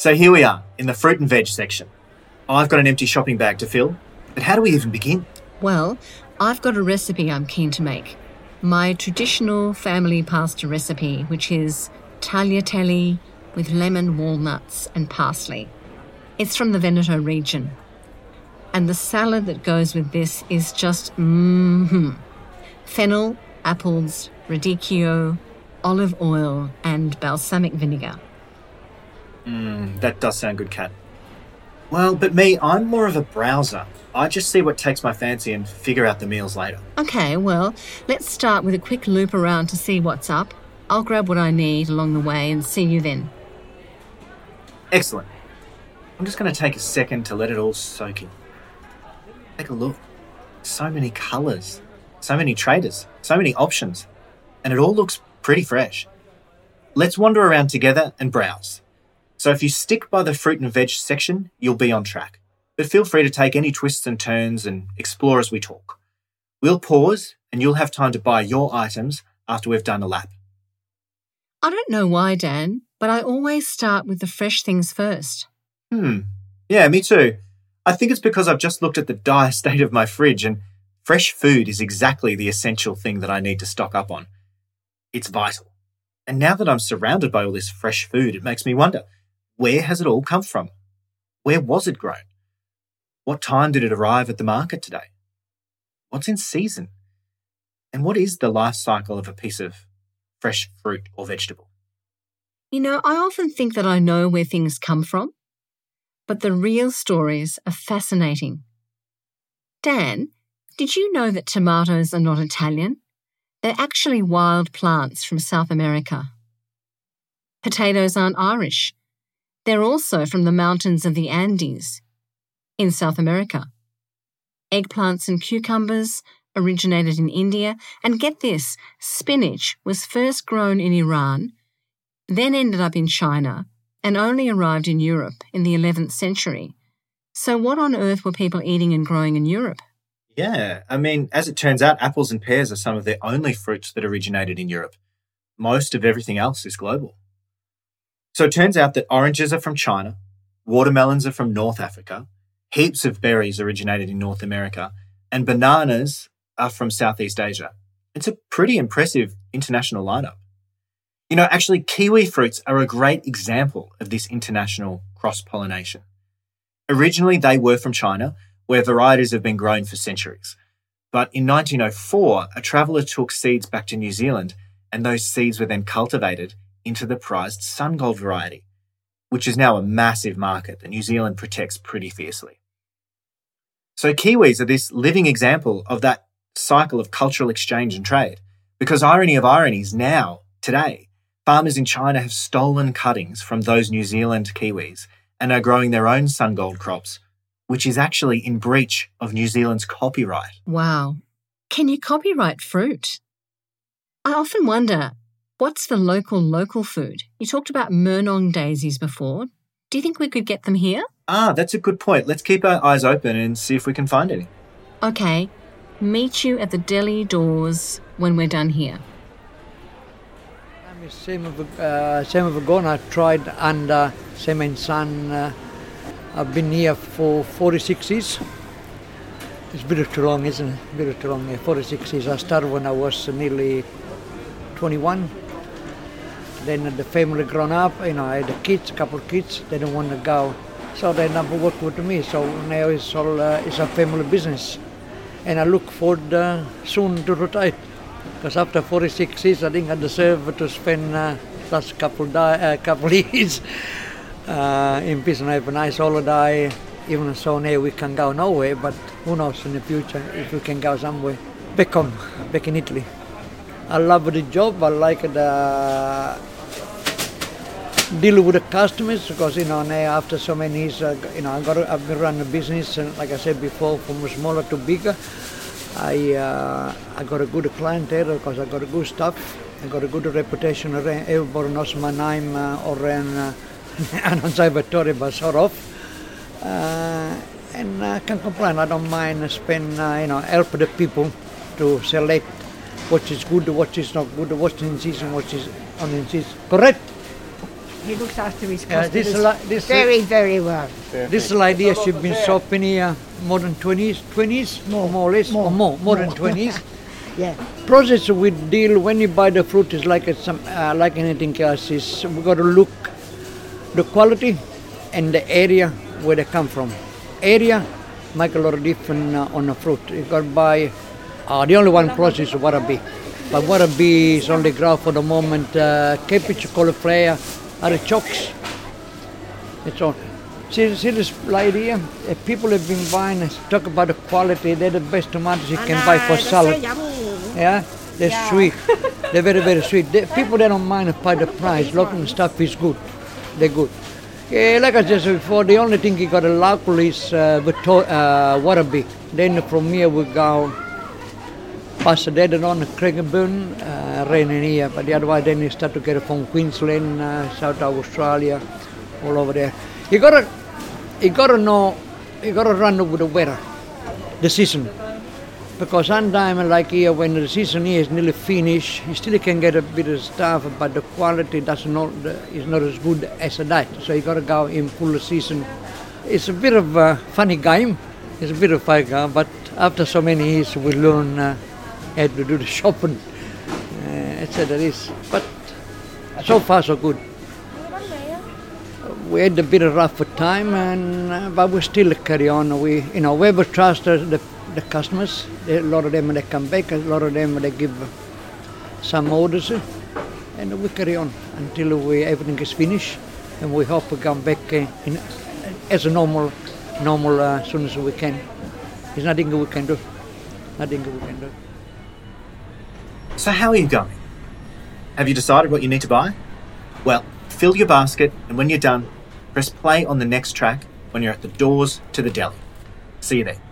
So here we are in the fruit and veg section. I've got an empty shopping bag to fill, but how do we even begin? Well, I've got a recipe I'm keen to make. My traditional family pasta recipe, which is tagliatelle with lemon, walnuts, and parsley. It's from the Veneto region. And the salad that goes with this is just mmm. Fennel, apples, radicchio, olive oil, and balsamic vinegar. Mmm, that does sound good, Cat. Well, but me, I'm more of a browser. I just see what takes my fancy and figure out the meals later. Okay, well, let's start with a quick loop around to see what's up. I'll grab what I need along the way and see you then. Excellent. I'm just going to take a second to let it all soak in. Take a look. So many colours, so many traders, so many options, and it all looks pretty fresh. Let's wander around together and browse. So if you stick by the fruit and veg section, you'll be on track. But feel free to take any twists and turns and explore as we talk. We'll pause and you'll have time to buy your items after we've done a lap. I don't know why, Dan, but I always start with the fresh things first. Hmm. Yeah, me too. I think it's because I've just looked at the dire state of my fridge and fresh food is exactly the essential thing that I need to stock up on. It's vital. And now that I'm surrounded by all this fresh food, it makes me wonder where has it all come from? Where was it grown? What time did it arrive at the market today? What's in season? And what is the life cycle of a piece of fresh fruit or vegetable? You know, I often think that I know where things come from, but the real stories are fascinating. Dan, did you know that tomatoes are not Italian? They're actually wild plants from South America. Potatoes aren't Irish. They're also from the mountains of the Andes in South America. Eggplants and cucumbers originated in India, and get this spinach was first grown in Iran, then ended up in China, and only arrived in Europe in the 11th century. So, what on earth were people eating and growing in Europe? Yeah, I mean, as it turns out, apples and pears are some of the only fruits that originated in Europe. Most of everything else is global. So it turns out that oranges are from China, watermelons are from North Africa, heaps of berries originated in North America, and bananas are from Southeast Asia. It's a pretty impressive international lineup. You know, actually, kiwi fruits are a great example of this international cross pollination. Originally, they were from China, where varieties have been grown for centuries. But in 1904, a traveller took seeds back to New Zealand, and those seeds were then cultivated into the prized SunGold variety, which is now a massive market that New Zealand protects pretty fiercely. So, Kiwis are this living example of that cycle of cultural exchange and trade. Because irony of ironies, now, today, farmers in China have stolen cuttings from those New Zealand Kiwis and are growing their own SunGold crops, which is actually in breach of New Zealand's copyright. Wow. Can you copyright fruit? I often wonder What's the local local food? You talked about Murnong daisies before. Do you think we could get them here? Ah, that's a good point. Let's keep our eyes open and see if we can find any. Okay. Meet you at the deli doors when we're done here. I'm same of uh, Sam Virgona. I tried and uh, same in Sun. Uh, I've been here for 46 years. It's a bit of too long, isn't it? A bit of too long. Yeah, 46 years. I started when I was nearly 21. Then the family grown up, you know, I had a kids, couple of kids, they don't want to go. So they never work with me. So now it's all uh, it's a family business. And I look forward uh, soon to retire. Because after 46 years, I think I deserve to spend uh, last couple di- uh, couple years uh, in peace and have a nice holiday. Even so now we can go nowhere, but who knows in the future if we can go somewhere. Back home, back in Italy. I love the job. I like the deal with the customers because you know now after so many years, uh, you know I got I've been running a business and like I said before, from smaller to bigger. I uh, I got a good clientele because I got a good stuff. I got a good reputation around. Everybody knows my name uh, around. Uh, Salvatore, but sort of. Uh, and I can't complain. I don't mind spend, uh, you know, help the people to select what is good, what is not good, what's in season, what is on in season. Correct? He looks after his customers this li- this- very, very well. This lady she's been shopping here more than 20s, 20s, more, more or less, More. or more, more than 20s. Yeah. Process we deal when you buy the fruit is like some uh, like anything else. Is we got to look the quality and the area where they come from. Area make a lot of difference uh, on the fruit. You got to buy. Uh, the only one process is Werribee, but Werribee is only grow for the moment. Uh, cabbage, cauliflower, artichokes. It's all. See, see this lady here? Uh, people have been buying, talk about the quality, they're the best tomatoes you can buy for salad. Yeah, they're Yeah. sweet. they're very, very sweet. They, people they don't mind about the price. Local stuff is good. They're good. Yeah, like I said before, the only thing you got to local is uh, uh, Werribee. Then from here we go dead on Cranbourne, uh, rain in here. But the otherwise then you start to get from Queensland, uh, South Australia, all over there. You gotta, you gotta know, you gotta run with the weather, the season. Because sometimes, like here, when the season here is nearly finished, you still can get a bit of stuff, but the quality does not is not as good as that. So you got to go in full season. It's a bit of a funny game. It's a bit of a game, but after so many years, we learn uh, how to do the shopping. Uh, it's that. But so far, so good. We had a bit of rough time, and uh, but we still carry on. We, you know, we trust the, the, customers. A lot of them they come back. A lot of them they give some orders, and we carry on until we everything is finished. And we hope we come back uh, in, as a normal, normal uh, as soon as we can. There's nothing we can do. Nothing we can do. So, how are you going? Have you decided what you need to buy? Well, fill your basket, and when you're done, press play on the next track when you're at the doors to the deli. See you there.